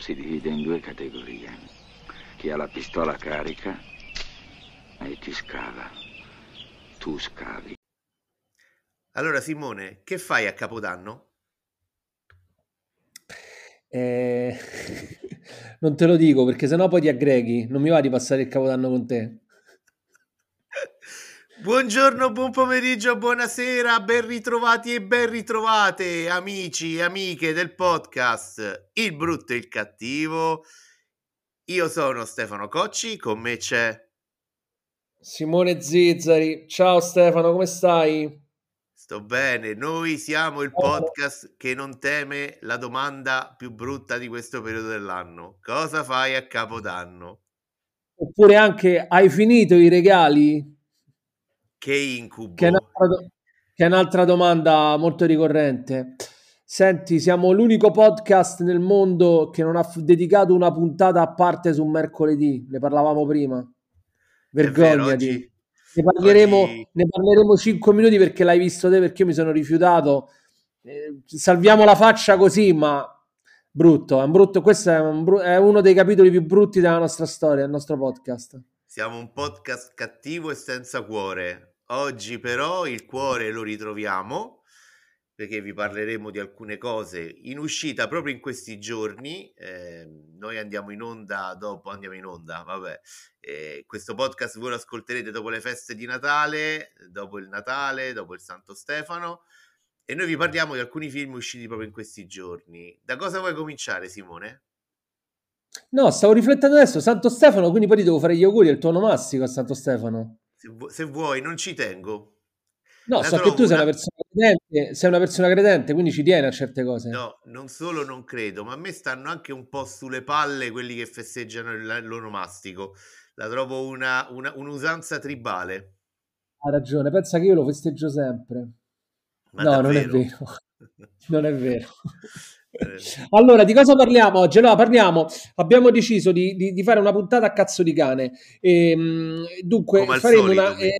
si divide in due categorie. Chi ha la pistola carica e chi scava. Tu scavi. Allora Simone, che fai a Capodanno? Eh, non te lo dico perché sennò poi ti aggreghi. Non mi va di passare il Capodanno con te. Buongiorno, buon pomeriggio, buonasera, ben ritrovati e ben ritrovate amici e amiche del podcast Il brutto e il cattivo. Io sono Stefano Cocci, con me c'è Simone Zizzari. Ciao Stefano, come stai? Sto bene, noi siamo il podcast che non teme la domanda più brutta di questo periodo dell'anno. Cosa fai a Capodanno? Oppure anche hai finito i regali? Che incubo. Che è, un'altra, che è un'altra domanda molto ricorrente. Senti, siamo l'unico podcast nel mondo che non ha dedicato una puntata a parte su mercoledì. Ne parlavamo prima. Vergognati. Vero, ne parleremo, oggi... ne parleremo 5 minuti perché l'hai visto te, perché io mi sono rifiutato. Eh, salviamo la faccia così, ma brutto, è un brutto. Questo è, un, è uno dei capitoli più brutti della nostra storia, del nostro podcast. Siamo un podcast cattivo e senza cuore. Oggi però il cuore lo ritroviamo perché vi parleremo di alcune cose in uscita proprio in questi giorni. Eh, noi andiamo in onda dopo, andiamo in onda, vabbè. Eh, questo podcast voi lo ascolterete dopo le feste di Natale, dopo il Natale, dopo il Santo Stefano. E noi vi parliamo di alcuni film usciti proprio in questi giorni. Da cosa vuoi cominciare, Simone? No, stavo riflettendo adesso, Santo Stefano, quindi poi ti devo fare gli auguri al tuo onomastico a Santo Stefano. Se, vu- se vuoi, non ci tengo. No, so che tu sei una... una persona credente, sei una persona credente, quindi ci tieni a certe cose. No, non solo non credo, ma a me stanno anche un po' sulle palle quelli che festeggiano l'onomastico. La trovo una, una, un'usanza tribale. Ha ragione, pensa che io lo festeggio sempre. Ma no, davvero? non è vero. non è vero. Eh. Allora, di cosa parliamo oggi? Allora, parliamo, abbiamo deciso di, di, di fare una puntata a cazzo di cane. E, ehm, dunque, faremo solito, una... Eh,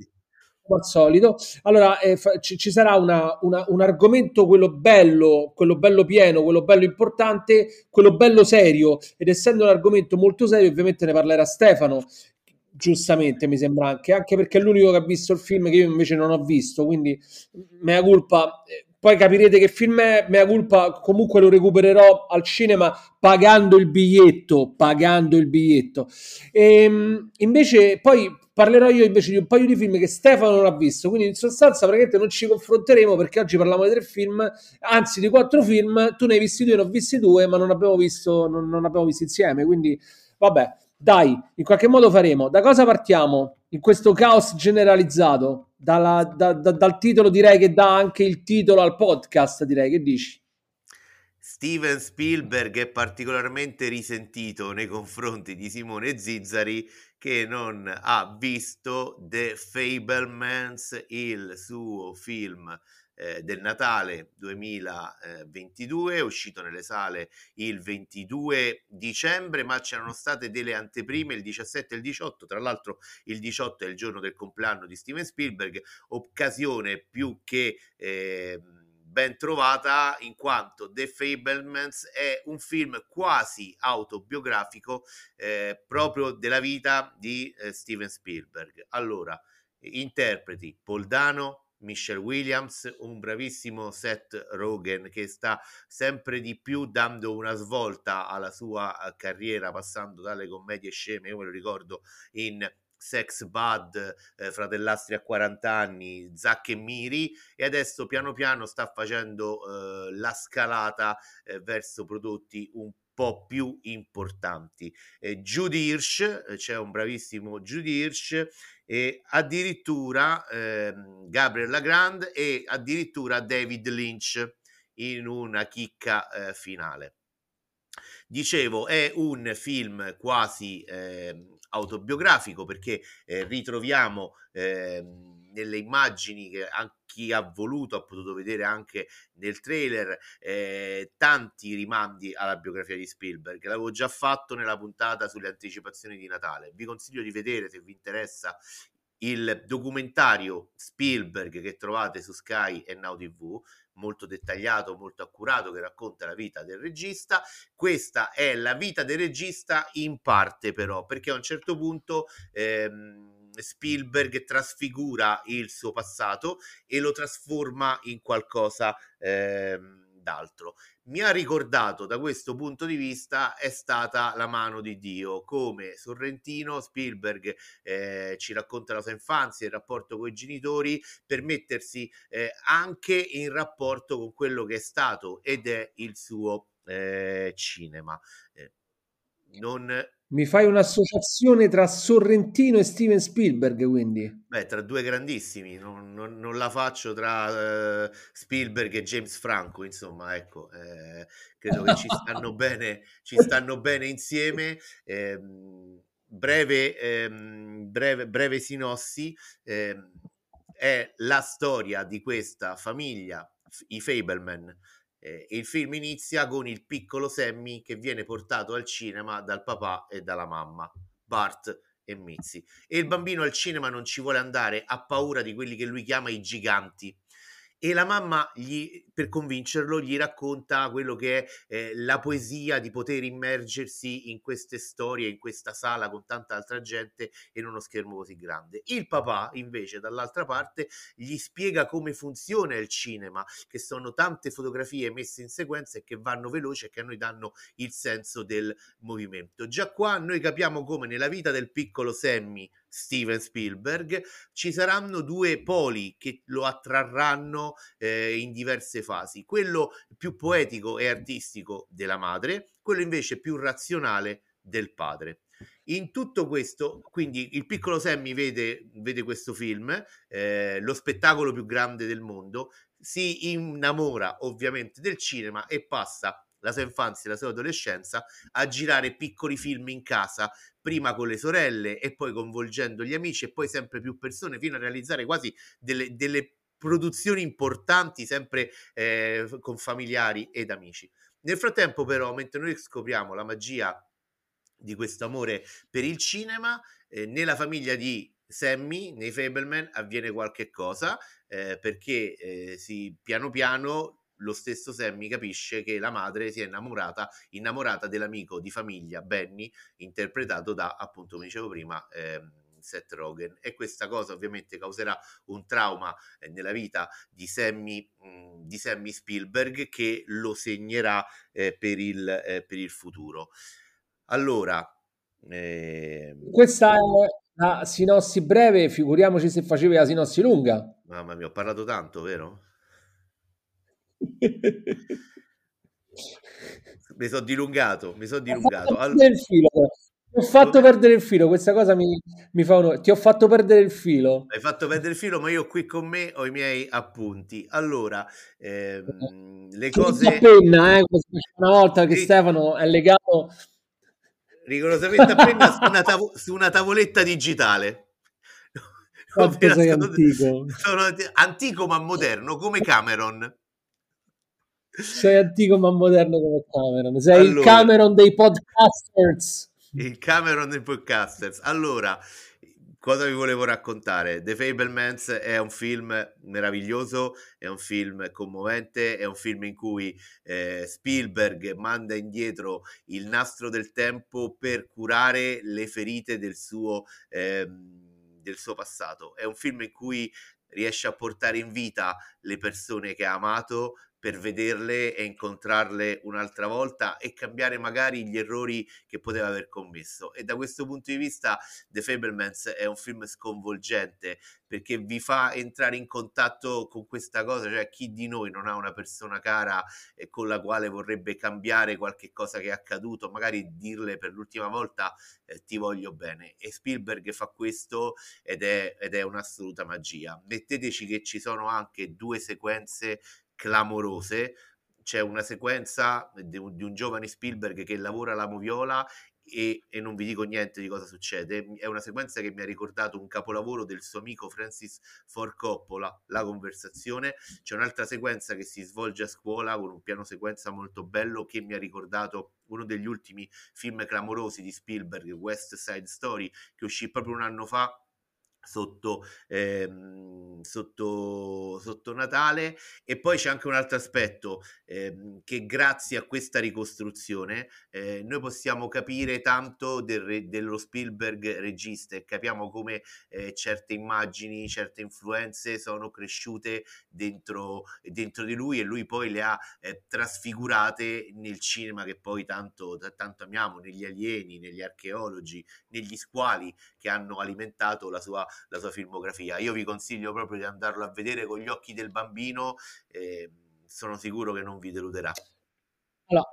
come al solito. Allora, eh, fa, ci, ci, sarà una, una, un argomento, quello bello, quello bello pieno, quello bello importante, quello bello serio. Ed essendo un argomento molto serio, ovviamente ne parlerà Stefano. Giustamente, mi sembra anche, anche perché è l'unico che ha visto il film che io invece non ho visto. Quindi, mea culpa. Poi capirete che film è, mea culpa, comunque lo recupererò al cinema pagando il biglietto, pagando il biglietto. E, ehm, invece poi parlerò io invece di un paio di film che Stefano non ha visto, quindi in sostanza praticamente non ci confronteremo perché oggi parliamo di tre film, anzi di quattro film, tu ne hai visti due, ne ho visti due, ma non abbiamo visto, non, non abbiamo visto insieme, quindi vabbè, dai, in qualche modo faremo. Da cosa partiamo? In questo caos generalizzato? Dalla, da, da, dal titolo direi che dà anche il titolo al podcast, direi, che dici? Steven Spielberg è particolarmente risentito nei confronti di Simone Zizzari che non ha visto The Fablemans, il suo film eh, del Natale 2022, è uscito nelle sale il 22 dicembre, ma c'erano state delle anteprime il 17 e il 18, tra l'altro il 18 è il giorno del compleanno di Steven Spielberg, occasione più che... Eh, ben trovata in quanto The Fablemans è un film quasi autobiografico eh, proprio della vita di eh, Steven Spielberg. Allora, interpreti Paul Dano, Michelle Williams, un bravissimo Seth Rogen che sta sempre di più dando una svolta alla sua eh, carriera passando dalle commedie sceme, io me lo ricordo in Sex Bud, eh, Fratellastri a 40 anni, Zac e Miri e adesso piano piano sta facendo eh, la scalata eh, verso prodotti un po' più importanti. Eh, Judy Hirsch, eh, c'è un bravissimo Judy Hirsch e addirittura eh, Gabriel Lagrande e addirittura David Lynch in una chicca eh, finale. Dicevo, è un film quasi eh, autobiografico perché eh, ritroviamo eh, nelle immagini che chi ha voluto ha potuto vedere anche nel trailer eh, tanti rimandi alla biografia di Spielberg l'avevo già fatto nella puntata sulle anticipazioni di Natale vi consiglio di vedere se vi interessa il documentario Spielberg che trovate su Sky e Now TV molto dettagliato, molto accurato che racconta la vita del regista. Questa è la vita del regista in parte però, perché a un certo punto ehm, Spielberg trasfigura il suo passato e lo trasforma in qualcosa ehm, d'altro. Mi ha ricordato da questo punto di vista è stata la mano di Dio, come Sorrentino, Spielberg eh, ci racconta la sua infanzia, il rapporto con i genitori, per mettersi eh, anche in rapporto con quello che è stato ed è il suo eh, cinema. Eh, non mi fai un'associazione tra Sorrentino e Steven Spielberg, quindi? Beh, tra due grandissimi, non, non, non la faccio tra uh, Spielberg e James Franco, insomma, ecco, eh, credo che ci stanno bene, ci stanno bene insieme. Eh, breve, ehm, breve, breve sinossi, ehm, è la storia di questa famiglia, i Fableman, eh, il film inizia con il piccolo Sammy che viene portato al cinema dal papà e dalla mamma, Bart e Mitzi. E il bambino al cinema non ci vuole andare, ha paura di quelli che lui chiama i giganti e la mamma gli, per convincerlo gli racconta quello che è eh, la poesia di poter immergersi in queste storie, in questa sala con tanta altra gente e in uno schermo così grande. Il papà invece dall'altra parte gli spiega come funziona il cinema, che sono tante fotografie messe in sequenza e che vanno veloci e che a noi danno il senso del movimento. Già qua noi capiamo come nella vita del piccolo Sammy Steven Spielberg, ci saranno due poli che lo attrarranno eh, in diverse fasi, quello più poetico e artistico della madre, quello invece più razionale del padre. In tutto questo, quindi il piccolo Sammy vede, vede questo film, eh, lo spettacolo più grande del mondo, si innamora ovviamente del cinema e passa la sua infanzia e la sua adolescenza a girare piccoli film in casa, prima con le sorelle e poi coinvolgendo gli amici e poi sempre più persone fino a realizzare quasi delle, delle produzioni importanti sempre eh, con familiari ed amici. Nel frattempo però, mentre noi scopriamo la magia di questo amore per il cinema, eh, nella famiglia di Sammy, nei Fableman, avviene qualche cosa eh, perché eh, si, piano piano lo stesso Sammy capisce che la madre si è innamorata, innamorata dell'amico di famiglia Benny, interpretato da, appunto, come dicevo prima, ehm, Seth Rogen e questa cosa ovviamente causerà un trauma eh, nella vita di Sammy, mh, mm, di Sammy Spielberg che lo segnerà eh, per, il, eh, per il futuro. Allora, eh... questa è la sinossi breve, figuriamoci se facevi la sinossi lunga. Mamma mia, ho parlato tanto, vero? Mi sono dilungato, mi sono dilungato. Allora... Ti ho fatto perdere il filo, questa cosa mi, mi fa onore. Ti ho fatto perdere il filo. Hai fatto perdere il filo, ma io qui con me ho i miei appunti. Allora, ehm, le cose... A penna, eh, una volta che sì. Stefano è legato... Rigorosamente a penna su una, tavo- su una tavoletta digitale. Sei antico. Sono antico ma moderno, come Cameron. Sei antico ma moderno come Cameron. Sei allora, il Cameron dei podcasters. Il Cameron dei podcasters. Allora, cosa vi volevo raccontare? The Fablemans è un film meraviglioso, è un film commovente, è un film in cui eh, Spielberg manda indietro il nastro del tempo per curare le ferite del suo, eh, del suo passato. È un film in cui riesce a portare in vita le persone che ha amato, per vederle e incontrarle un'altra volta e cambiare magari gli errori che poteva aver commesso. E da questo punto di vista The Fablemans è un film sconvolgente perché vi fa entrare in contatto con questa cosa, cioè chi di noi non ha una persona cara e con la quale vorrebbe cambiare qualche cosa che è accaduto, magari dirle per l'ultima volta eh, ti voglio bene. E Spielberg fa questo ed è, ed è un'assoluta magia. Metteteci che ci sono anche due sequenze clamorose. C'è una sequenza di un, di un giovane Spielberg che lavora alla moviola e, e, non vi dico niente di cosa succede. È una sequenza che mi ha ricordato un capolavoro del suo amico Francis Ford Coppola, La conversazione. C'è un'altra sequenza che si svolge a scuola con un piano sequenza molto bello che mi ha ricordato uno degli ultimi film clamorosi di Spielberg, West Side Story, che uscì proprio un anno fa sotto, ehm, sotto, sotto Natale. E poi c'è anche un altro aspetto ehm, che grazie a questa ricostruzione eh, noi possiamo capire tanto del, dello Spielberg regista e capiamo come eh, certe immagini, certe influenze sono cresciute dentro, dentro di lui e lui poi le ha eh, trasfigurate nel cinema che poi tanto, tanto amiamo, negli alieni, negli archeologi, negli squali che hanno alimentato la sua la sua filmografia. Io vi consiglio proprio di andarlo a vedere con gli occhi del bambino, eh, sono sicuro che non vi deluderà. Allora,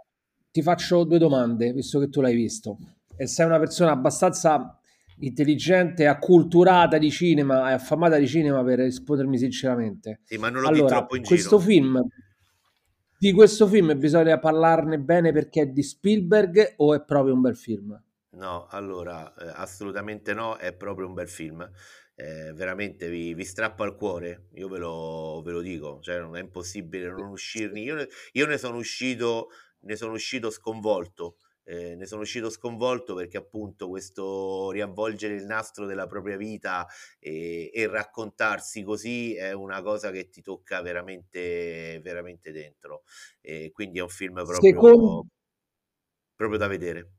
ti faccio due domande, visto che tu l'hai visto. E sei una persona abbastanza intelligente, acculturata di cinema e affamata di cinema per rispondermi sinceramente. Sì, ma non lo allora, troppo in questo giro. film di questo film bisogna parlarne bene perché è di Spielberg o è proprio un bel film? No, allora, eh, assolutamente no, è proprio un bel film eh, veramente vi, vi, strappa al cuore, io ve lo, ve lo, dico, cioè non è impossibile non uscirne. Io ne, io ne sono uscito, ne sono uscito sconvolto. Eh, ne sono uscito sconvolto perché appunto questo riavvolgere il nastro della propria vita e, e, raccontarsi così è una cosa che ti tocca veramente, veramente dentro. E quindi è un film proprio, Secondo... proprio da vedere.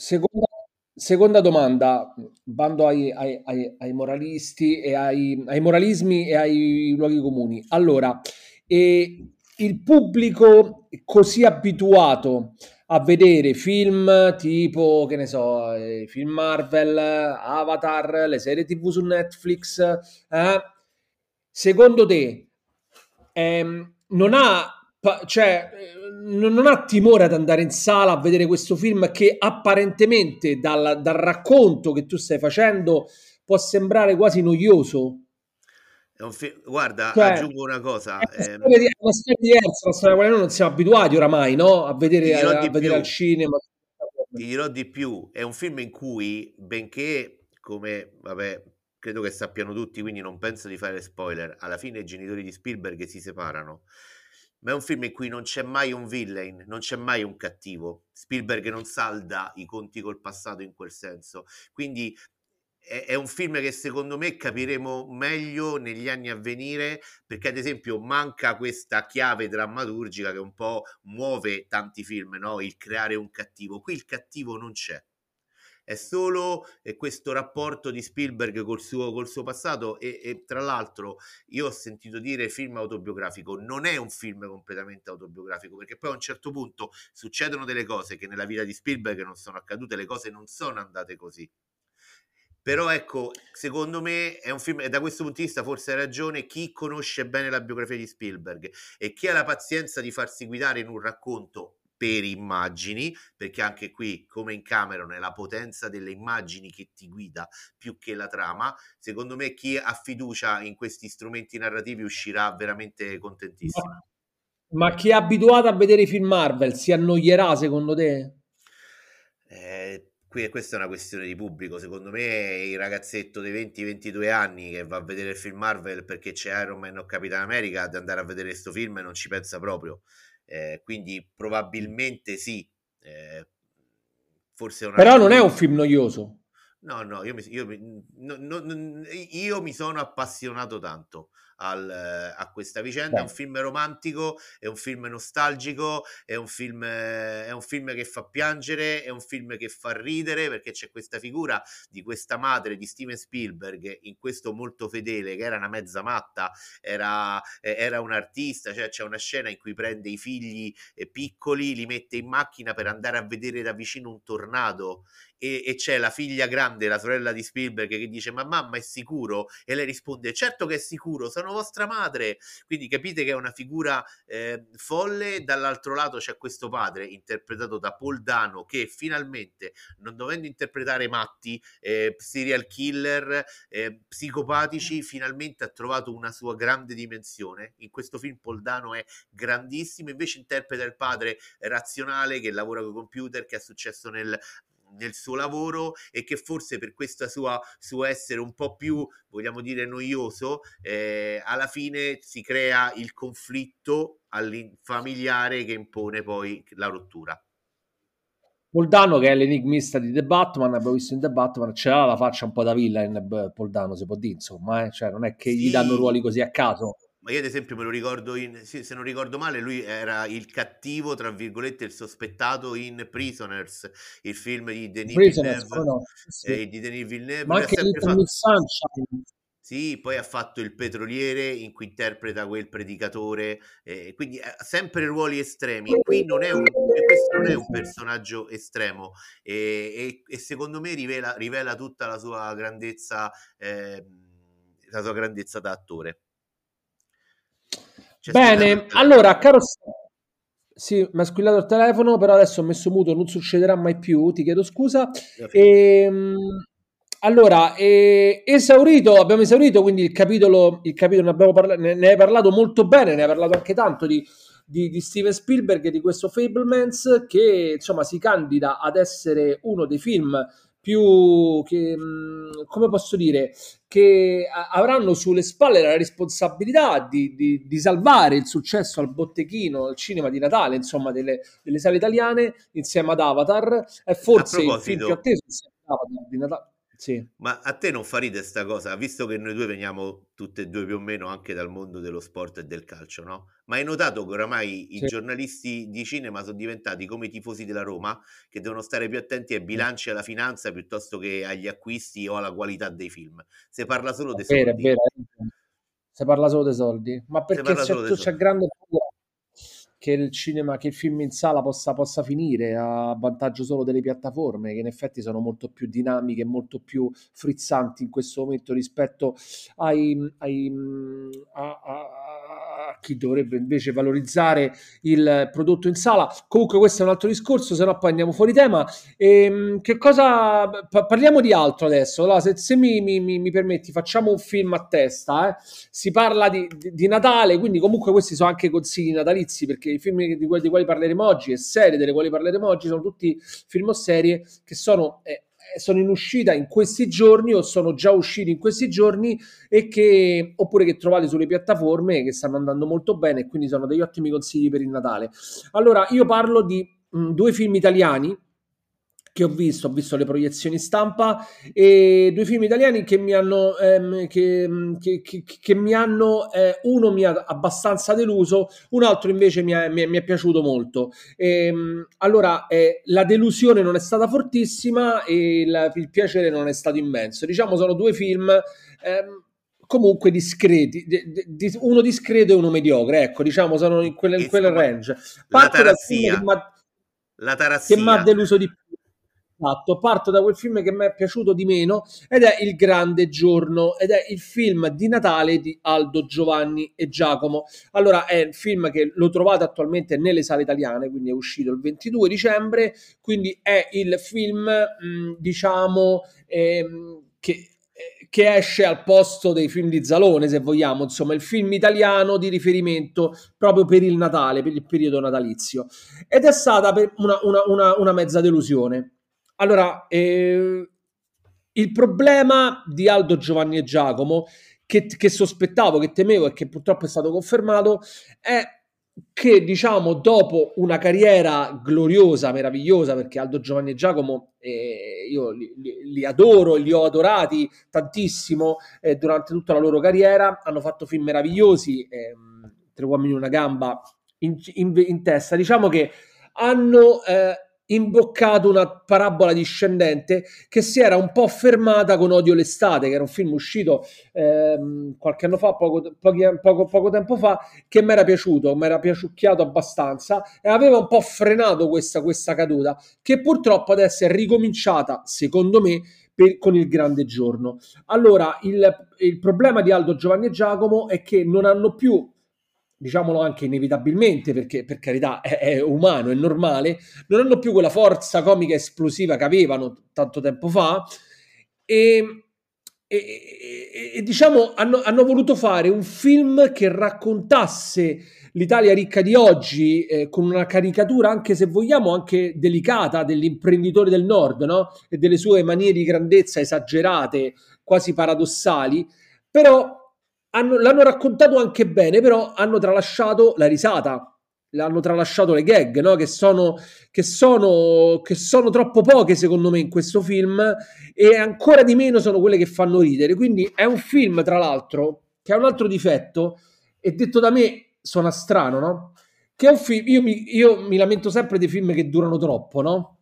Seconda Seconda domanda, bando ai, ai, ai, ai moralisti e ai, moralismi e ai luoghi comuni. Allora, eh, il pubblico così abituato a vedere film tipo, che ne so, eh, film Marvel, Avatar, le serie TV su Netflix, eh, secondo te ehm, non ha cioè, non ha timore ad andare in sala a vedere questo film che apparentemente dal, dal racconto che tu stai facendo può sembrare quasi noioso. Fi- guarda, cioè, aggiungo una cosa. È una storia, una storia diversa, una storia quale noi non siamo abituati oramai no? a vedere, a, a vedere al cinema. Ti dirò di più, è un film in cui, benché, come, vabbè, credo che sappiano tutti, quindi non penso di fare spoiler, alla fine i genitori di Spielberg si separano ma è un film in cui non c'è mai un villain, non c'è mai un cattivo. Spielberg non salda i conti col passato in quel senso. Quindi è, è, un film che secondo me capiremo meglio negli anni a venire, perché ad esempio manca questa chiave drammaturgica che un po' muove tanti film, no? il creare un cattivo. Qui il cattivo non c'è è solo eh, questo rapporto di Spielberg col suo, col suo passato e, e, tra l'altro io ho sentito dire film autobiografico, non è un film completamente autobiografico perché poi a un certo punto succedono delle cose che nella vita di Spielberg non sono accadute, le cose non sono andate così. Però ecco, secondo me è un film, e da questo punto di vista forse ha ragione chi conosce bene la biografia di Spielberg e chi ha la pazienza di farsi guidare in un racconto per immagini, perché anche qui, come in Cameron, è la potenza delle immagini che ti guida più che la trama. Secondo me, chi ha fiducia in questi strumenti narrativi uscirà veramente contentissimo. Ma, chi è abituato a vedere i film Marvel si annoierà secondo te? Eh, qui, questa è una questione di pubblico. Secondo me, il ragazzetto dei 20-22 anni che va a vedere il film Marvel perché c'è Iron Man o Capitan America, ad andare a vedere questo film non ci pensa proprio eh, quindi probabilmente sì. Eh, forse Però non è un film noioso. No, no, io mi, io, no, no, io mi sono appassionato tanto al, a questa vicenda. Beh. È un film romantico, è un film nostalgico, è un film, è un film che fa piangere, è un film che fa ridere perché c'è questa figura di questa madre di Steven Spielberg, in questo molto fedele, che era una mezza matta, era, era un artista, cioè c'è una scena in cui prende i figli eh, piccoli, li mette in macchina per andare a vedere da vicino un tornado e, e, c'è la figlia grande, la sorella di Spielberg, che dice: Ma mamma è sicuro? E lei risponde: Certo che è sicuro, sono vostra madre. Quindi capite che è una figura eh, folle. Dall'altro lato c'è questo padre, interpretato da Paul Dano, che finalmente, non dovendo interpretare matti, eh, serial killer, eh, psicopatici, finalmente ha trovato una sua grande dimensione. In questo film Paul Dano è grandissimo, invece interpreta il padre razionale che lavora con i computer, che è successo nel nel suo lavoro e che forse per questo sua, suo essere un po' più, vogliamo dire, noioso, eh, alla fine si crea il conflitto familiare che impone poi la rottura. Poldano che è l'enigmista di The Batman, abbiamo visto in The Batman, ce l'ha la faccia un po' da villa in Poldano, si può dire, insomma, eh? cioè, non è che sì. gli danno ruoli così a caso. Ma io ad esempio me lo ricordo, in, se non ricordo male, lui era il cattivo, tra virgolette, il sospettato in Prisoners, il film di Denis Villeneuve. No, sì. eh, di Denis Villeneuve. Ma anche fatto... Sunshine. Sì, poi ha fatto il petroliere in cui interpreta quel predicatore, eh, quindi ha sempre ruoli estremi. Qui non è un, questo non è un personaggio estremo e, e, e secondo me rivela, rivela, tutta la sua grandezza, eh, la sua grandezza da attore. C'è Bene, allora, caro... Sì, mi ha squillato il telefono, però adesso ho messo muto, non succederà mai più, ti chiedo scusa. E, ehm, allora, eh, esaurito, abbiamo esaurito quindi il capitolo, il capitolo ne, parla- ne, ne, hai parlato molto bene, ne hai parlato anche tanto di, di, di Steven Spielberg e di questo Fablemans che insomma si candida ad essere uno dei film più che, mm, come posso dire, che avranno sulle spalle la responsabilità di, di, di, salvare il successo al botteghino, al cinema di Natale, insomma, delle, delle sale italiane insieme ad Avatar. È forse il film più atteso insieme ad Avatar di Natale. Sì. Ma a te non fa ridere sta cosa, visto che noi due veniamo tutte e due più o meno anche dal mondo dello sport e del calcio, no? Ma hai notato che oramai sì. i giornalisti di cinema sono diventati come i tifosi della Roma, che devono stare più attenti ai bilanci e alla finanza piuttosto che agli acquisti o alla qualità dei film. Se parla solo dei soldi. È vero, è vero. Se parla solo dei soldi. Ma perché c'è, c'è grande paura che il cinema, che il film in sala possa, possa, finire a vantaggio solo delle piattaforme, che in effetti sono molto più dinamiche, molto più frizzanti in questo momento rispetto ai, ai a, chi dovrebbe invece valorizzare il prodotto in sala. Comunque questo è un altro discorso, se no poi andiamo fuori tema. E, ehm, che cosa... parliamo di altro adesso. Allora, se, se mi, mi, mi, permetti, facciamo un film a testa. Eh. Si parla di, di, Natale, quindi comunque questi sono anche consigli natalizi, perché i film di, quelli, di quali parleremo oggi e serie delle quali parleremo oggi sono tutti film o serie che sono... Eh, sono in uscita in questi giorni o sono già usciti in questi giorni e che oppure che trovate sulle piattaforme che stanno andando molto bene e quindi sono degli ottimi consigli per il Natale. Allora, io parlo di mh, due film italiani che ho visto, ho visto le proiezioni stampa e due film italiani che mi hanno, ehm, che, che, che, che, mi hanno eh, uno mi ha abbastanza deluso, un altro invece mi, è, mi, è, mi è piaciuto molto. E, ehm, allora, eh, la delusione non è stata fortissima e il, il, piacere non è stato immenso. Diciamo, sono due film. Ehm, comunque discreti, di, di, uno discreto e uno mediocre, ecco, diciamo, sono in quel, in quel range. Parto la tarazia. Tarazia. Che mi ha deluso di più Esatto, parto da quel film che mi è piaciuto di meno ed è Il Grande Giorno ed è il film di Natale di Aldo Giovanni e Giacomo. Allora è un film che lo trovate attualmente nelle sale italiane, quindi è uscito il 22 dicembre, quindi è il film mh, diciamo ehm, che che esce al posto dei film di Zalone, se vogliamo, insomma, il film italiano di riferimento proprio per il Natale, per il periodo natalizio. Ed è stata una, una, una, una mezza delusione. Allora, eh, il problema di Aldo Giovanni e Giacomo, che, che, sospettavo, che temevo e che purtroppo è stato confermato, è che diciamo dopo una carriera gloriosa, meravigliosa, perché Aldo Giovanni e Giacomo eh, io li, li, li, adoro li ho adorati tantissimo eh, durante tutta la loro carriera, hanno fatto film meravigliosi, eh, Tre uomini e una gamba in, in, in testa, diciamo che hanno eh, imboccato una parabola discendente che si era un po' fermata con Odio l'estate, che era un film uscito ehm, qualche anno fa, poco, pochi, poco, poco tempo fa, che mi era piaciuto, mi era piaciucchiato abbastanza e aveva un po' frenato questa, questa caduta, che purtroppo adesso è ricominciata, secondo me, per, con il grande giorno. Allora, il, il problema di Aldo Giovanni e Giacomo è che non hanno più diciamolo anche inevitabilmente, perché per carità è, è, umano, è normale, non hanno più quella forza comica esplosiva che avevano tanto tempo fa e, e, e, e diciamo hanno, hanno, voluto fare un film che raccontasse l'Italia ricca di oggi eh, con una caricatura anche se vogliamo anche delicata dell'imprenditore del nord no? e delle sue maniere di grandezza esagerate, quasi paradossali, però hanno, l'hanno raccontato anche bene, però hanno tralasciato la risata. hanno tralasciato le gag, no? che, sono, che, sono, che sono troppo poche secondo me in questo film e ancora di meno sono quelle che fanno ridere. Quindi è un film, tra l'altro, che ha un altro difetto e detto da me suona strano, no? Che è un film, io mi, io mi lamento sempre dei film che durano troppo, no?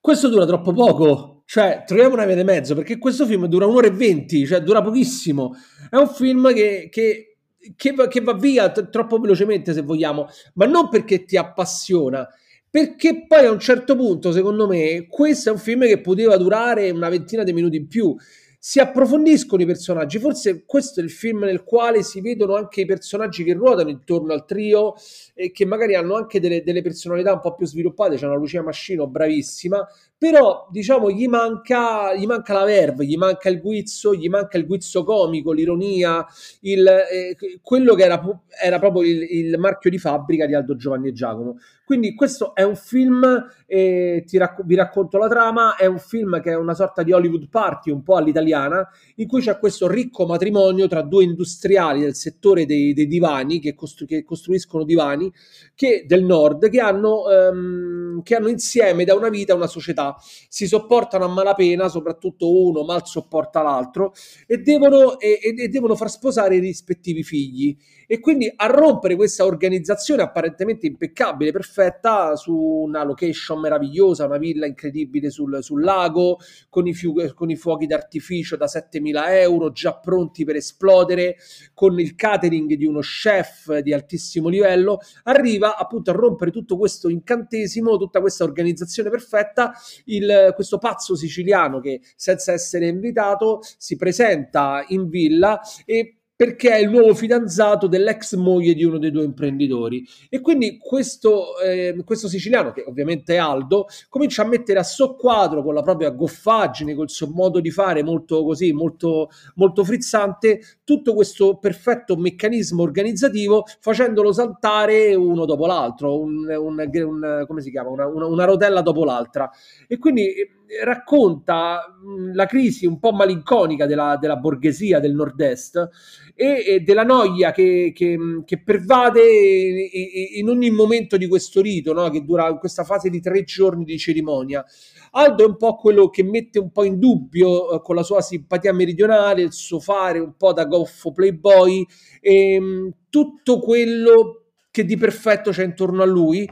Questo dura troppo poco, cioè troviamo una via di mezzo perché questo film dura un'ora e venti, cioè dura pochissimo. È un film che, che che va, che va via t- troppo velocemente se vogliamo, ma non perché ti appassiona, perché poi a un certo punto, secondo me, questo è un film che poteva durare una ventina di minuti in più. Si approfondiscono i personaggi, forse questo è il film nel quale si vedono anche i personaggi che ruotano intorno al trio e che magari hanno anche delle, delle personalità un po' più sviluppate. C'è una Lucia Mascino bravissima, però diciamo gli manca, gli manca la verve, gli manca il guizzo, gli manca il guizzo comico, l'ironia, il, eh, quello che era, era proprio il, il, marchio di fabbrica di Aldo Giovanni e Giacomo. Quindi questo è un film, eh, racc- vi racconto la trama, è un film che è una sorta di Hollywood Party, un po' all'italiana, in cui c'è questo ricco matrimonio tra due industriali del settore dei, dei divani, che, costru- che, costruiscono divani, che, del nord, che hanno, ehm, che hanno insieme da una vita una si sopportano a malapena, soprattutto uno mal sopporta l'altro, e devono, e, e devono far sposare i rispettivi figli. E quindi a rompere questa organizzazione apparentemente impeccabile, perfetta, su una location meravigliosa, una villa incredibile sul, sul lago, con i, fiu- con i fuochi d'artificio da 7.000 euro già pronti per esplodere, con il catering di uno chef di altissimo livello, arriva appunto a rompere tutto questo incantesimo, tutta questa organizzazione perfetta, il, questo pazzo siciliano che senza essere invitato si presenta in villa e perché è il nuovo fidanzato dell'ex moglie di uno dei due imprenditori. E quindi questo, eh, questo, siciliano, che ovviamente è Aldo, comincia a mettere a soqquadro con la propria goffaggine, col suo modo di fare molto così, molto, molto frizzante, tutto questo perfetto meccanismo organizzativo, facendolo saltare uno dopo l'altro, un, un, un, come si chiama? Una, una, una rotella dopo l'altra. E quindi racconta la crisi un po' malinconica della, della borghesia del nord-est e, e della noia che, che, che, pervade in ogni momento di questo rito, no? che dura questa fase di tre giorni di cerimonia. Aldo è un po' quello che mette un po' in dubbio eh, con la sua simpatia meridionale, il suo fare un po' da goffo playboy, e, tutto quello che di perfetto c'è intorno a lui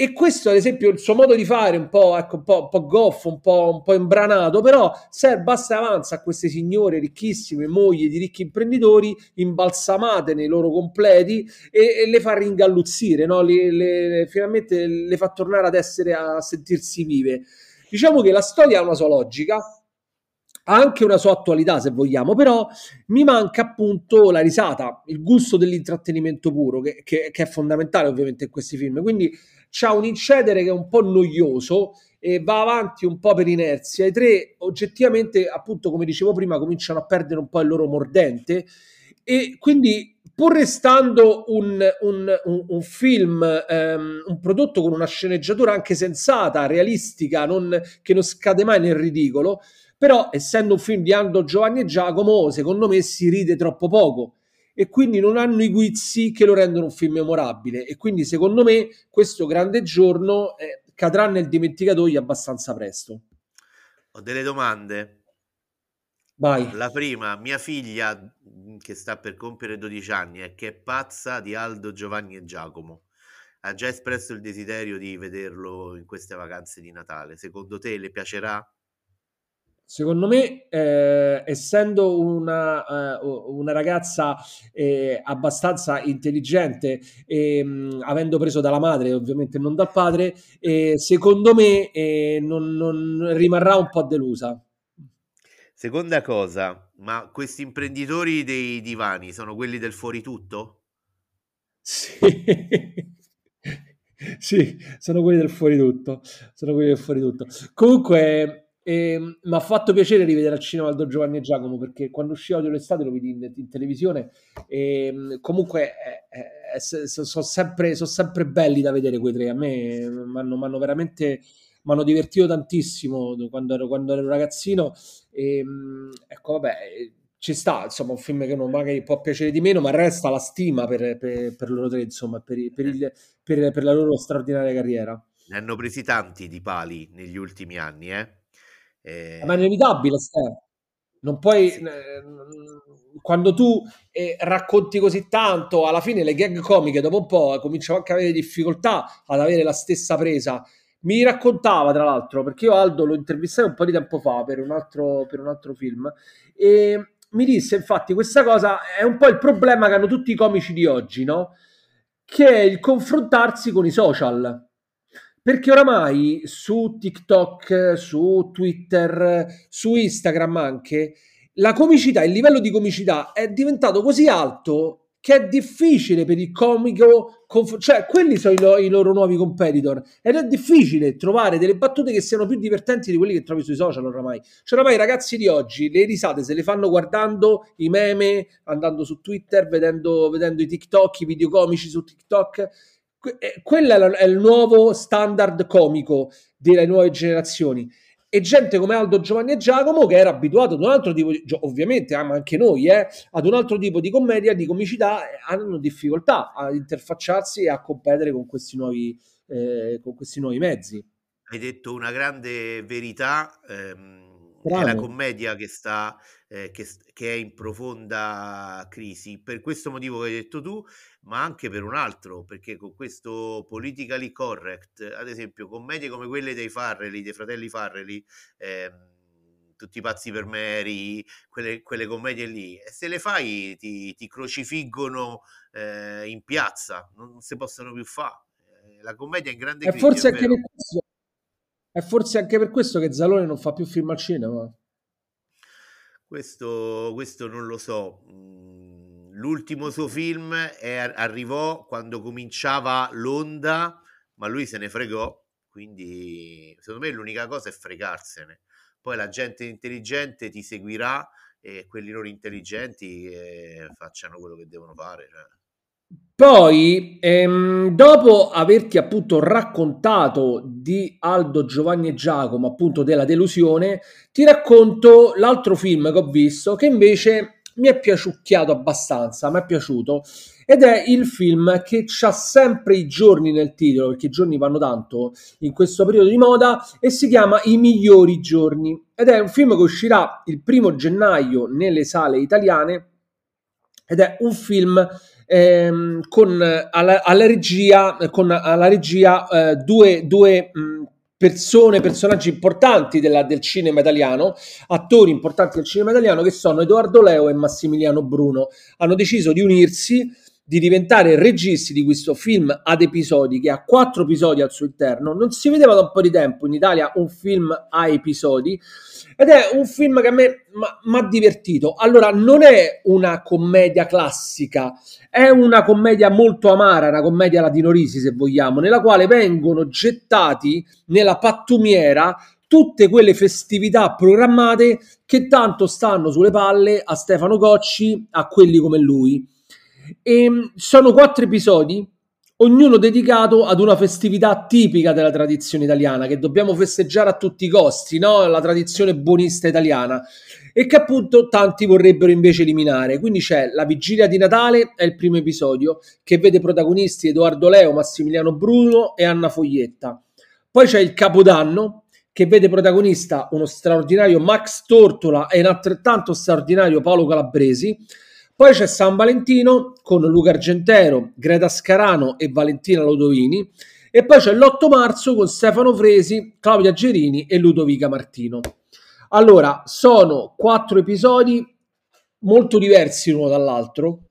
e questo, ad esempio, il suo modo di fare un po', ecco, un po', un po goffo, un po', un po' imbranato, però se basta e avanza a queste signore ricchissime, mogli di ricchi imprenditori, imbalsamate nei loro completi e, e le fa ringalluzzire, no? le, le, finalmente le fa tornare ad essere a sentirsi vive. Diciamo che la storia ha una sua logica, ha anche una sua attualità se vogliamo, però mi manca appunto la risata, il gusto dell'intrattenimento puro, che, che, che è fondamentale ovviamente in questi film. Quindi c'ha un incedere che è un po' noioso e va avanti un po' per inerzia. I tre oggettivamente, appunto, come dicevo prima, cominciano a perdere un po' il loro mordente e quindi pur restando un, un, un, un film, um, un prodotto con una sceneggiatura anche sensata, realistica, non, che non scade mai nel ridicolo, però essendo un film di Aldo Giovanni e Giacomo, secondo me si ride troppo poco e quindi non hanno i guizzi che lo rendono un film memorabile e quindi secondo me questo grande giorno eh, cadrà nel dimenticatoio abbastanza presto. Ho delle domande. Vai. La prima, mia figlia mm, che sta per compiere 12 anni e che è pazza di Aldo, Giovanni e Giacomo. Ha già espresso il desiderio di vederlo in queste vacanze di Natale. Secondo te le piacerà? Secondo me, eh, essendo una, uh, una ragazza eh, abbastanza intelligente, mh, avendo preso dalla madre, ovviamente non dal padre, eh, secondo me eh, non, non rimarrà un po' delusa. Seconda cosa, ma questi imprenditori dei divani sono quelli del fuori tutto? Sì. sì, sono quelli del fuori tutto. Sono quelli del fuori tutto. Comunque, e, mi ha fatto piacere rivedere al cinema Aldo Giovanni e Giacomo perché quando uscì Odio l'estate lo vidi in, in televisione e comunque eh, eh, sono sempre, son sempre belli da vedere quei tre. A me mi hanno veramente mi divertito tantissimo quando ero, quando ero ragazzino. E, ecco, vabbè, ci sta, insomma, un film che non magari può piacere di meno, ma resta la stima per, per, per loro tre, insomma, per, il, per, la loro straordinaria carriera. Ne hanno presi tanti di pali negli ultimi anni, eh? Eh... Ma è inevitabile, Stefano. Non puoi, sì. quando tu eh, racconti così tanto, alla fine le gag comiche dopo un po' cominciano anche a avere difficoltà ad avere la stessa presa. Mi raccontava, tra l'altro, perché io Aldo lo intervistai un po' di tempo fa per un altro, per un altro film, e mi disse infatti questa cosa è un po' il problema che hanno tutti i comici di oggi, no? Che è il confrontarsi con i social perché oramai su TikTok, su Twitter, su Instagram anche, la comicità, il livello di comicità è diventato così alto che è difficile per il comico, conf- cioè quelli sono i, lo- i, loro nuovi competitor ed è difficile trovare delle battute che siano più divertenti di quelli che trovi sui social oramai. Cioè oramai i ragazzi di oggi le risate se le fanno guardando i meme, andando su Twitter, vedendo, vedendo i TikTok, i video comici su TikTok quello è il nuovo standard comico delle nuove generazioni. E gente come Aldo, Giovanni e Giacomo che era abituato ad un altro tipo di, ovviamente, ma anche noi, eh, ad un altro tipo di commedia, di comicità, eh, hanno difficoltà ad interfacciarsi e a competere con questi nuovi, eh, con questi nuovi mezzi. Hai detto una grande verità. Ehm. È la commedia che sta eh, che, che, è in profonda crisi per questo motivo che hai detto tu ma anche per un altro perché con questo politically correct ad esempio commedie come quelle dei Farrelly dei fratelli Farrelly ehm, tutti i pazzi per Mary, quelle, quelle, commedie lì, e se le fai ti, ti crocifiggono eh, in piazza, non si possono più fare. Eh, la commedia è in grande crisi. Forse anche per questo è forse anche per questo che Zalone non fa più film al cinema. Questo, questo non lo so. Mm, l'ultimo suo film è, arrivò quando cominciava l'onda, ma lui se ne fregò. Quindi, secondo me, l'unica cosa è fregarsene. Poi la gente intelligente ti seguirà e quelli non intelligenti eh, facciano quello che devono fare. Cioè. Poi, ehm, dopo averti appunto raccontato di Aldo, Giovanni e Giacomo, appunto della delusione, ti racconto l'altro film che ho visto che invece mi è piaciucchiato abbastanza, mi è piaciuto, ed è il film che ha sempre i giorni nel titolo, perché i giorni vanno tanto in questo periodo di moda, e si chiama I migliori giorni. Ed è un film che uscirà il primo gennaio nelle sale italiane, ed è un film ehm, con alla, alla, regia, con alla regia eh, due, due mh, persone, personaggi importanti della, del cinema italiano, attori importanti del cinema italiano che sono Edoardo Leo e Massimiliano Bruno. Hanno deciso di unirsi di diventare registi di questo film ad episodi che ha quattro episodi al suo interno. Non si vedeva da un po' di tempo in Italia un film a episodi ed è un film che a me mi ha divertito. Allora, non è una commedia classica, è una commedia molto amara, una commedia latino-risi se vogliamo, nella quale vengono gettati nella pattumiera tutte quelle festività programmate che tanto stanno sulle palle a Stefano Gocci, a quelli come lui e ehm, sono quattro episodi, ognuno dedicato ad una festività tipica della tradizione italiana, che dobbiamo festeggiare a tutti i costi, no? la tradizione buonista italiana, e che appunto tanti vorrebbero invece eliminare. Quindi c'è la vigilia di Natale, è il primo episodio, che vede protagonisti Edoardo Leo, Massimiliano Bruno e Anna Foglietta. Poi c'è il Capodanno, che vede protagonista uno straordinario Max Tortola e un altrettanto straordinario Paolo Calabresi. Poi c'è San Valentino con Luca Argentero, Greta Scarano e Valentina Lodovini. E poi c'è l'8 marzo con Stefano Fresi, Claudia Gerini e Ludovica Martino. Allora, sono quattro episodi molto diversi l'uno dall'altro,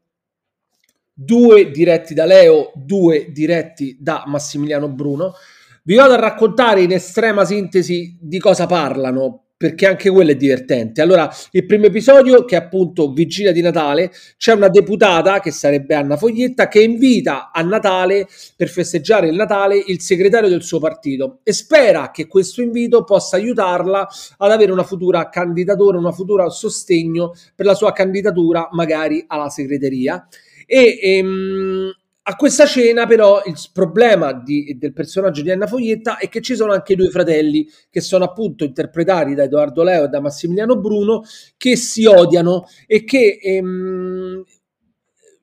due diretti da Leo, due diretti da Massimiliano Bruno. Vi vado a raccontare in estrema sintesi di cosa parlano perché anche quello è divertente. Allora, il primo episodio, che è appunto Vigilia di Natale, c'è una deputata, che sarebbe Anna Foglietta, che invita a Natale, per festeggiare il Natale, il segretario del suo partito e spera che questo invito possa aiutarla ad avere una futura candidatura, una futura sostegno per la sua candidatura magari alla segreteria. E ehm, a questa cena però il problema di, del personaggio di Anna Foglietta è che ci sono anche due fratelli che sono appunto interpretati da Edoardo Leo e da Massimiliano Bruno che si odiano e che ehm,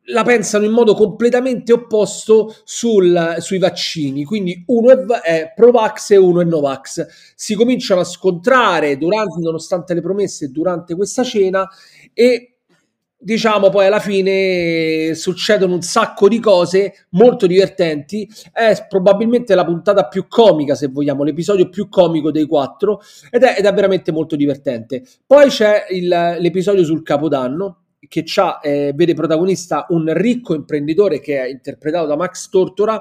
la pensano in modo completamente opposto sul, sui vaccini. Quindi uno è, è pro-vax e uno è no-vax. Si cominciano a scontrare durante, nonostante le promesse durante questa cena e diciamo poi alla fine succedono un sacco di cose molto divertenti. È probabilmente la puntata più comica se vogliamo l'episodio più comico dei quattro ed è, ed è veramente molto divertente. Poi c'è il, l'episodio sul capodanno che eh, vede protagonista un ricco imprenditore che è interpretato da Max Tortora,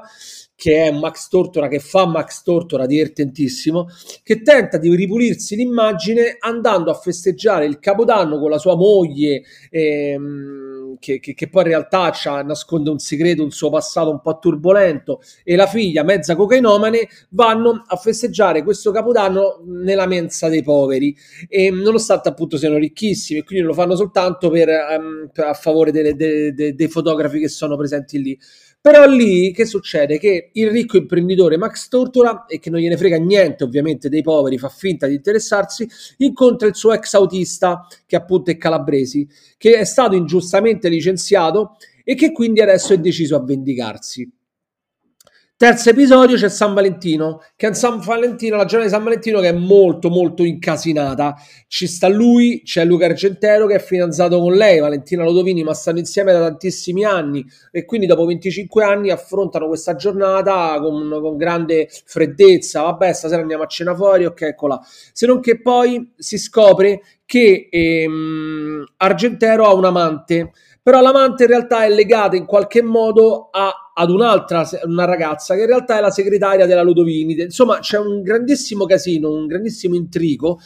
che è Max Tortora che fa Max Tortora divertentissimo, che tenta di ripulirsi l'immagine andando a festeggiare il Capodanno con la sua moglie. Ehm, che, che, che, poi in realtà nasconde un segreto, un suo passato un po' turbolento, e la figlia, mezza cocainomane, vanno a festeggiare questo capodanno nella mensa dei poveri. E nonostante appunto siano ricchissimi, e quindi lo fanno soltanto per, um, a favore delle, delle, dei, dei fotografi che sono presenti lì. Però lì che succede? Che il ricco imprenditore Max Tortora, e che non gliene frega niente ovviamente dei poveri, fa finta di interessarsi, incontra il suo ex autista, che appunto è Calabresi, che è stato ingiustamente licenziato e che quindi adesso è deciso a vendicarsi. Terzo episodio c'è San Valentino, che è San Valentino, la giornata di San Valentino che è molto molto incasinata. Ci sta lui, c'è Luca Argentero che è fidanzato con lei, Valentina Lodovini, ma stanno insieme da tantissimi anni e quindi dopo 25 anni affrontano questa giornata con, con grande freddezza. Vabbè, stasera andiamo a cena fuori, ok, eccola. Se non che poi si scopre che ehm, Argentero ha un amante però l'amante in realtà è legata in qualche modo a, ad un'altra una ragazza che in realtà è la segretaria della Ludovini. Insomma, c'è un grandissimo casino, un grandissimo intrigo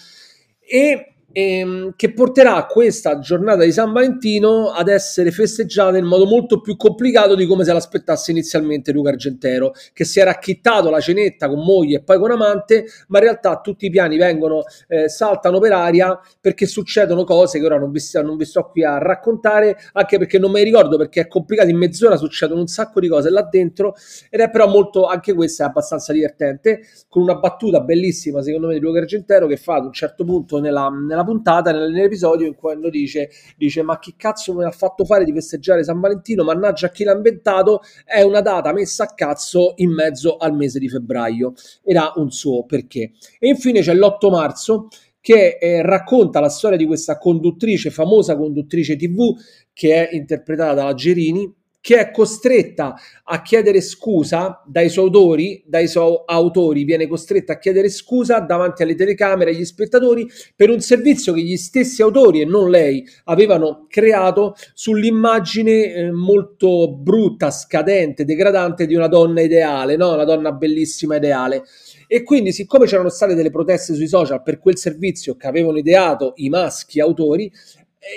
e ehm, che porterà questa giornata di San Valentino ad essere festeggiata in modo molto più complicato di come se l'aspettasse inizialmente Luca Argentero, che si era acchittato la cenetta con moglie e poi con amante, ma in realtà tutti i piani vengono, eh, saltano per aria perché succedono cose che ora non vi, non vi sto qui a raccontare, anche perché non me li ricordo perché è complicato, in mezz'ora succedono un sacco di cose là dentro ed è però molto, anche questa è abbastanza divertente, con una battuta bellissima secondo me di Luca Argentero che fa ad un certo punto nella, nella puntata, nell'episodio in cui dice, dice ma chi cazzo mi ha fatto fare di festeggiare San Valentino, mannaggia chi l'ha inventato, è una data messa a cazzo in mezzo al mese di febbraio. Ed ha un suo perché. E infine c'è l'8 marzo che eh, racconta la storia di questa conduttrice, famosa conduttrice TV, che è interpretata da Gerini, che è costretta a chiedere scusa dai suoi autori, dai suoi autori, viene costretta a chiedere scusa davanti alle telecamere, agli spettatori, per un servizio che gli stessi autori e non lei avevano creato sull'immagine eh, molto brutta, scadente, degradante di una donna ideale, no? una donna bellissima ideale. E quindi, siccome c'erano state delle proteste sui social per quel servizio che avevano ideato i maschi autori,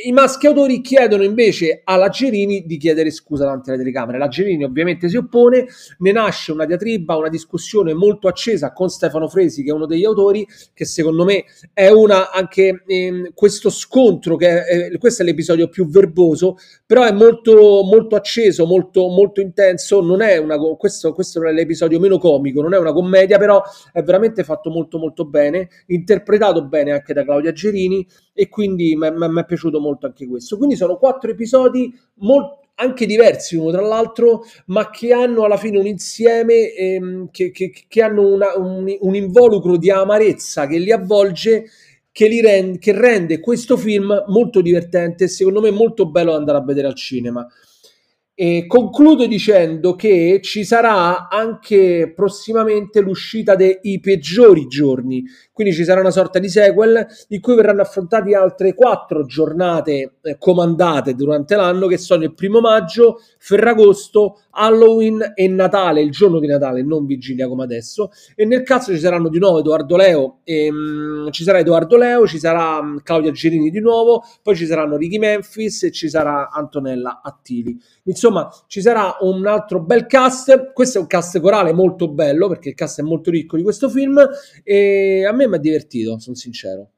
i maschi autori chiedono invece alla Gerini di chiedere scusa davanti alle telecamere. La Gerini ovviamente si oppone, ne nasce una diatriba, una discussione molto accesa con Stefano Fresi, che è uno degli autori, che secondo me è una anche ehm, questo scontro, che è, questo è l'episodio più verboso, però è molto, molto acceso, molto, molto intenso. Non è una, questo, questo non è l'episodio meno comico, non è una commedia, però è veramente fatto molto molto bene, interpretato bene anche da Claudia Gerini e quindi mi è piaciuto molto anche questo. Quindi sono quattro episodi molto anche diversi uno tra l'altro, ma che hanno alla fine un insieme ehm, che, che, che, hanno una, un, un, involucro di amarezza che li avvolge, che, li rende, che rende questo film molto divertente e secondo me molto bello da andare a vedere al cinema. E concludo dicendo che ci sarà anche prossimamente l'uscita dei peggiori giorni, quindi ci sarà una sorta di sequel in cui verranno affrontati altre quattro giornate eh, comandate durante l'anno che sono il primo maggio, Ferragosto, Halloween e Natale, il giorno di Natale, non vigilia come adesso. E nel caso ci saranno di nuovo Edoardo Leo, e, um, ci sarà Edoardo Leo, ci sarà um, Claudia Gerini di nuovo, poi ci saranno Ricky Memphis e ci sarà Antonella Attili. Insomma, ci sarà un altro bel cast. Questo è un cast corale molto bello perché il cast è molto ricco di questo film e a me mi ha divertito, sono sincero.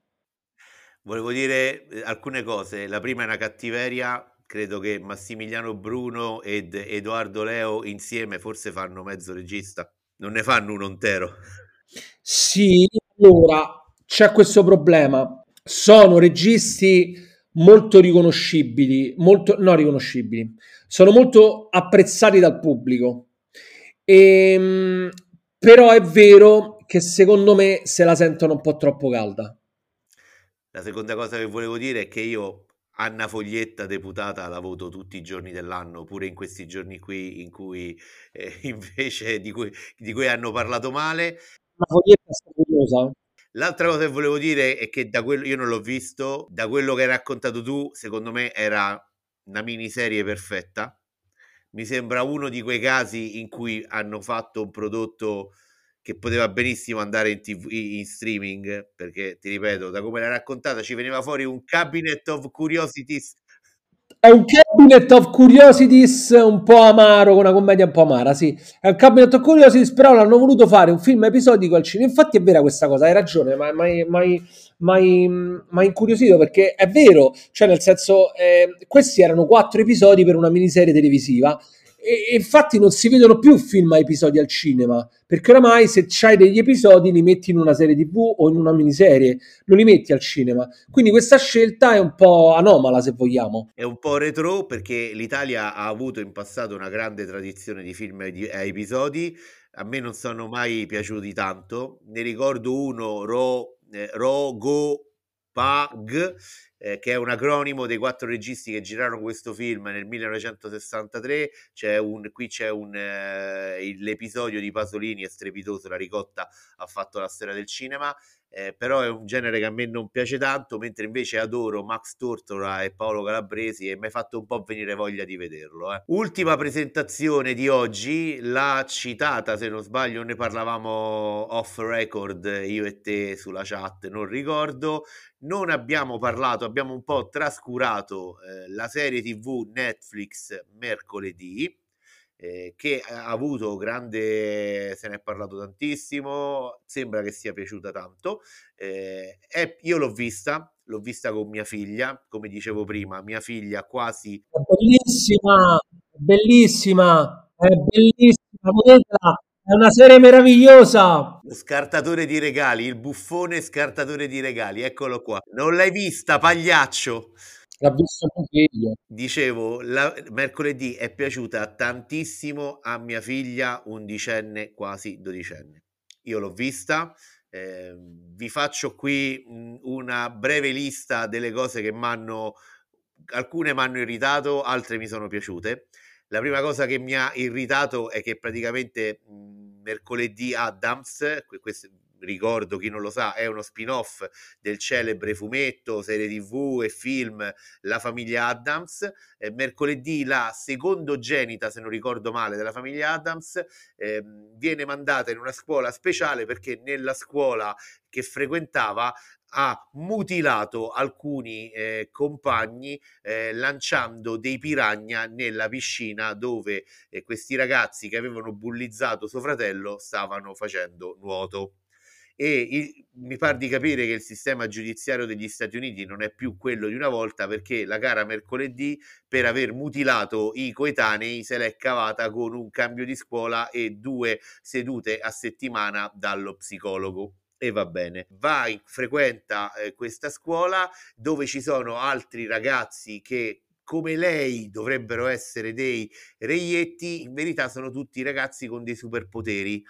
Volevo dire eh, alcune cose. La prima è una cattiveria credo che Massimiliano Bruno ed Edoardo Leo insieme forse fanno mezzo regista, non ne fanno uno intero. Sì, allora c'è questo problema. Sono registi molto riconoscibili, molto no riconoscibili, sono molto apprezzati dal pubblico. E, ehm, però è vero che secondo me se la sentono un po' troppo calda. La seconda cosa che volevo dire è che io Anna Foglietta deputata la voto tutti i giorni dell'anno, pure in questi giorni qui in cui eh, invece di cui, di cui, hanno parlato male. La Foglietta è curiosa. L'altra cosa che volevo dire è che da quello io non l'ho visto, da quello che hai raccontato tu, secondo me era una miniserie perfetta. Mi sembra uno di quei casi in cui hanno fatto un prodotto che poteva benissimo andare in, TV, in streaming, perché ti ripeto, da come l'hai raccontata ci veniva fuori un cabinet of curiosities. È un cabinet of curiosities un po' amaro, una commedia un po' amara, sì. È un cabinet of curiosities, però l'hanno voluto fare un film episodico al cinema. Infatti è vera questa cosa, hai ragione, ma mi ha incuriosito perché è vero, cioè nel senso, eh, questi erano quattro episodi per una miniserie televisiva e, infatti non si vedono più film a episodi al cinema, perché oramai se c'hai degli episodi li metti in una serie tv o in una miniserie, non li metti al cinema. Quindi questa scelta è un po' anomala se vogliamo. È un po' retro perché l'Italia ha avuto in passato una grande tradizione di film a episodi, a me non sono mai piaciuti tanto, ne ricordo uno, Ro, eh, Rogo Pag, eh, che è un acronimo dei quattro registi che girarono questo film nel 1963. C'è un, qui c'è un, eh, l'episodio di Pasolini è strepitoso, la ricotta ha fatto la storia del cinema eh, però è un genere che a me non piace tanto, mentre invece adoro Max Tortora e Paolo Calabresi e mi hai fatto un po' venire voglia di vederlo. Eh. Ultima presentazione di oggi, la citata, se non sbaglio, ne parlavamo off record io e te sulla chat, non ricordo. Non abbiamo parlato, abbiamo un po' trascurato eh, la serie TV Netflix mercoledì eh, che ha avuto grande, se ne è parlato tantissimo, sembra che sia piaciuta tanto. Eh, è, io l'ho vista, l'ho vista con mia figlia, come dicevo prima, mia figlia quasi... È bellissima, bellissima, è bellissima, vedetela, è una serie meravigliosa. Scartatore di regali, il buffone scartatore di regali, eccolo qua. Non l'hai vista, pagliaccio? L'ha visto mio figlio. Dicevo, la, mercoledì è piaciuta tantissimo a mia figlia, undicenne, quasi dodicenne. Io l'ho vista, eh, vi faccio qui una breve lista delle cose che mi hanno, alcune mi hanno irritato, altre mi sono piaciute. La prima cosa che mi ha irritato è che praticamente mh, mercoledì Adams, questo, ricordo chi non lo sa, è uno spin-off del celebre fumetto, serie tv e film La famiglia Adams. Eh, mercoledì la secondogenita, se non ricordo male, della famiglia Adams eh, viene mandata in una scuola speciale perché nella scuola che frequentava ha mutilato alcuni eh, compagni eh, lanciando dei piragna nella piscina dove eh, questi ragazzi che avevano bullizzato suo fratello stavano facendo nuoto e il, mi pare di capire che il sistema giudiziario degli Stati Uniti non è più quello di una volta perché la gara mercoledì per aver mutilato i coetanei se l'è cavata con un cambio di scuola e due sedute a settimana dallo psicologo. E va bene. Va, frequenta eh, questa scuola dove ci sono altri ragazzi che come lei dovrebbero essere dei reietti, in verità sono tutti ragazzi con dei superpoteri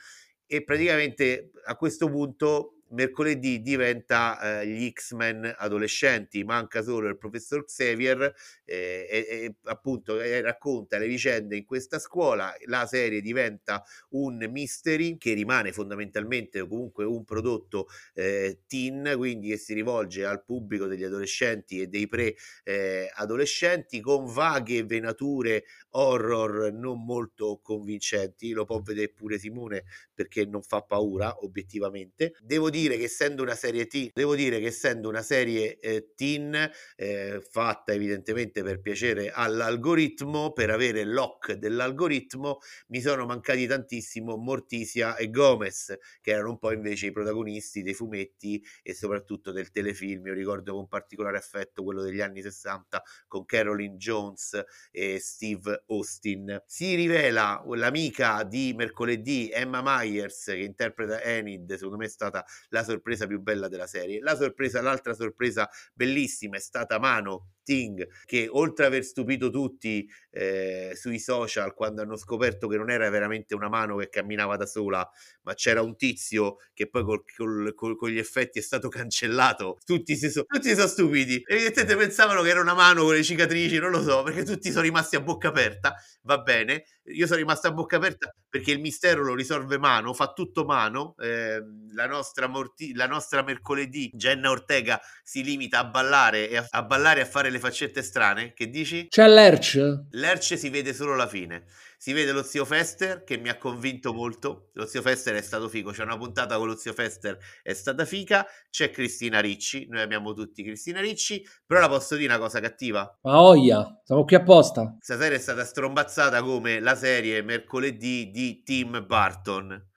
praticamente a questo punto mercoledì diventa eh, gli X-Men adolescenti, manca solo il professor Xavier eh, e, e, appunto eh, racconta le vicende in questa scuola, la serie diventa un mystery che rimane fondamentalmente comunque un prodotto eh, teen, quindi che si rivolge al pubblico degli adolescenti e dei pre-adolescenti con vaghe venature horror non molto convincenti, lo può vedere pure Simone perché non fa paura obiettivamente. Devo dire dire che essendo una serie teen, devo dire che essendo una serie eh, teen eh, fatta evidentemente per piacere all'algoritmo, per avere l'oc dell'algoritmo, mi sono mancati tantissimo Morticia e Gomez, che erano un po' invece i protagonisti dei fumetti e soprattutto del telefilm. Io ricordo con particolare affetto quello degli anni 60 con Caroline Jones e Steve Austin. Si rivela l'amica di mercoledì Emma Myers che interpreta Enid, secondo me è stata la sorpresa più bella della serie. La sorpresa, l'altra sorpresa bellissima è stata Mano Ting che oltre ad aver stupito tutti eh, sui social quando hanno scoperto che non era veramente una mano che camminava da sola ma c'era un tizio che poi col, col, col, con gli effetti è stato cancellato tutti si, so, tutti sono stupidi evidentemente pensavano che era una mano con le cicatrici non lo so perché tutti sono rimasti a bocca aperta va bene. Io sono rimasto a bocca aperta perché il mistero lo risolve mano fa tutto mano eh, la, nostra morti- la nostra mercoledì Jenna Ortega si limita a ballare e a, a ballare a fare le faccette strane, che dici? C'è l'Erce? L'Erce si vede solo alla fine. Si vede lo zio Fester che mi ha convinto molto. Lo zio Fester è stato figo. C'è una puntata con lo zio Fester, è stata figa. C'è Cristina Ricci. Noi abbiamo tutti Cristina Ricci. Però la posso dire una cosa cattiva. Ma oia, siamo qui apposta. Questa serie è stata strombazzata come la serie mercoledì di Tim Burton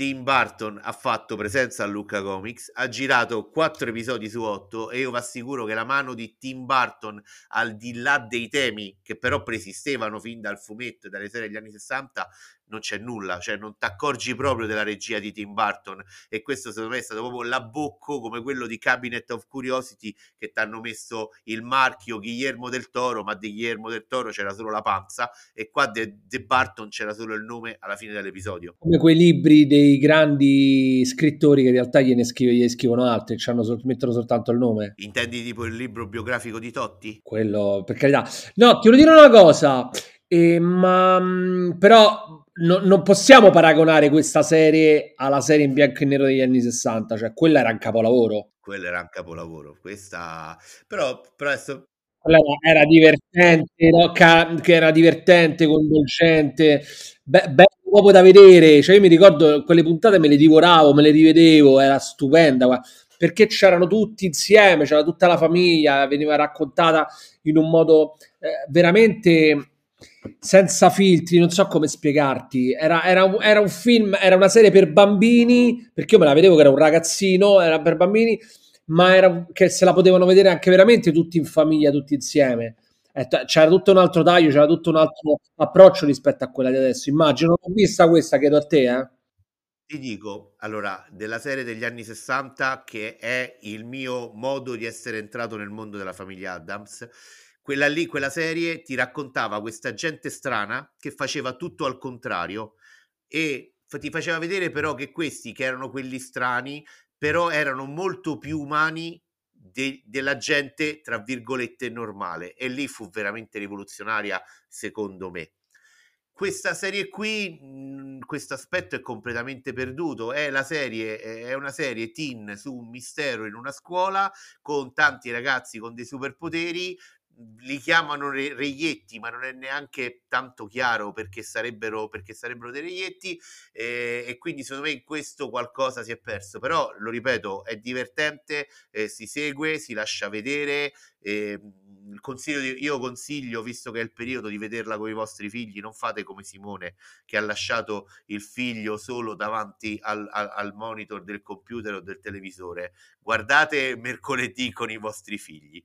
Tim Burton ha fatto presenza a Lucca Comics, ha girato 4 episodi su 8 e io vi assicuro che la mano di Tim Burton, al di là dei temi che però preesistevano fin dal fumetto e dalle serie degli anni 60, non c'è nulla, cioè non ti accorgi proprio della regia di Tim Burton e questo secondo me è stato proprio l'abbocco come quello di Cabinet of Curiosity che ti hanno messo il marchio Guillermo del Toro, ma di Guillermo del Toro c'era solo la panza e qua di Burton c'era solo il nome alla fine dell'episodio. Come quei libri dei grandi scrittori che in realtà gliene, scrive, gliene scrivono altri, ci hanno, mettono soltanto il nome. Intendi tipo il libro biografico di Totti? Quello, per carità. No, ti voglio dire una cosa, eh, ma però no, non possiamo paragonare questa serie alla serie in bianco e nero degli anni 60, cioè quella era un capolavoro. Quella era un capolavoro, questa però, però adesso... Era divertente, no? che era divertente, coinvolgente, be- bello proprio da vedere. Cioè, io mi ricordo quelle puntate me le divoravo, me le rivedevo, era stupenda perché c'erano tutti insieme, c'era tutta la famiglia, veniva raccontata in un modo eh, veramente senza filtri, non so come spiegarti. Era, era, era, un film, era una serie per bambini, perché io me la vedevo che era un ragazzino, era per bambini, ma era che se la potevano vedere anche veramente tutti in famiglia, tutti insieme. C'era tutto un altro taglio, c'era tutto un altro approccio rispetto a quella di adesso. Immagino, non ho vista questa, chiedo a te, eh. Ti dico, allora, della serie degli anni 60, che è il mio modo di essere entrato nel mondo della famiglia Adams, quella lì, quella serie ti raccontava questa gente strana che faceva tutto al contrario e ti faceva vedere però che questi che erano quelli strani però erano molto più umani de- della gente tra virgolette normale e lì fu veramente rivoluzionaria secondo me questa serie qui, mhmm, questo aspetto è completamente perduto. È serie, è una serie teen su un mistero in una scuola con tanti ragazzi con dei superpoteri li chiamano re- reietti, ma non è neanche tanto chiaro perché sarebbero, perché sarebbero dei reietti eh, e quindi secondo me in questo qualcosa si è perso, però lo ripeto, è divertente, eh, si segue, si lascia vedere. Eh, consiglio di, io consiglio, visto che è il periodo, di vederla con i vostri figli. Non fate come Simone che ha lasciato il figlio solo davanti al, al, al monitor del computer o del televisore. Guardate mercoledì con i vostri figli.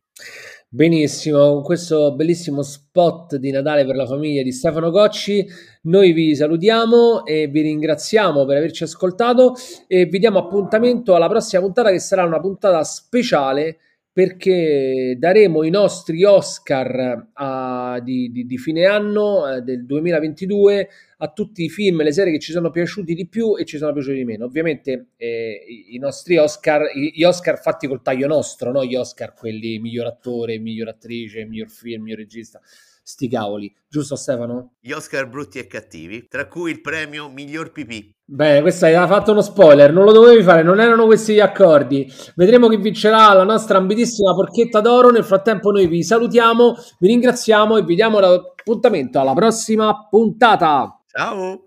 Benissimo, con questo bellissimo spot di Natale per la famiglia di Stefano Gocci, noi vi salutiamo e vi ringraziamo per averci ascoltato e vi diamo appuntamento alla prossima puntata che sarà una puntata speciale perché daremo i nostri Oscar a, di, di, di, fine anno eh, del 2022 a tutti i film e le serie che ci sono piaciuti di più e ci sono piaciuti di meno. Ovviamente eh, i, nostri Oscar, gli Oscar fatti col taglio nostro, no? gli Oscar quelli miglior attore, miglior attrice, miglior film, miglior regista sti cavoli, giusto Stefano? Gli Oscar brutti e cattivi, tra cui il premio miglior pipì. Bene, questo hai fatto uno spoiler, non lo dovevi fare, non erano questi gli accordi. Vedremo chi vincerà la nostra ambitissima porchetta d'oro. Nel frattempo noi vi salutiamo, vi ringraziamo e vi diamo l'appuntamento alla prossima puntata. Ciao!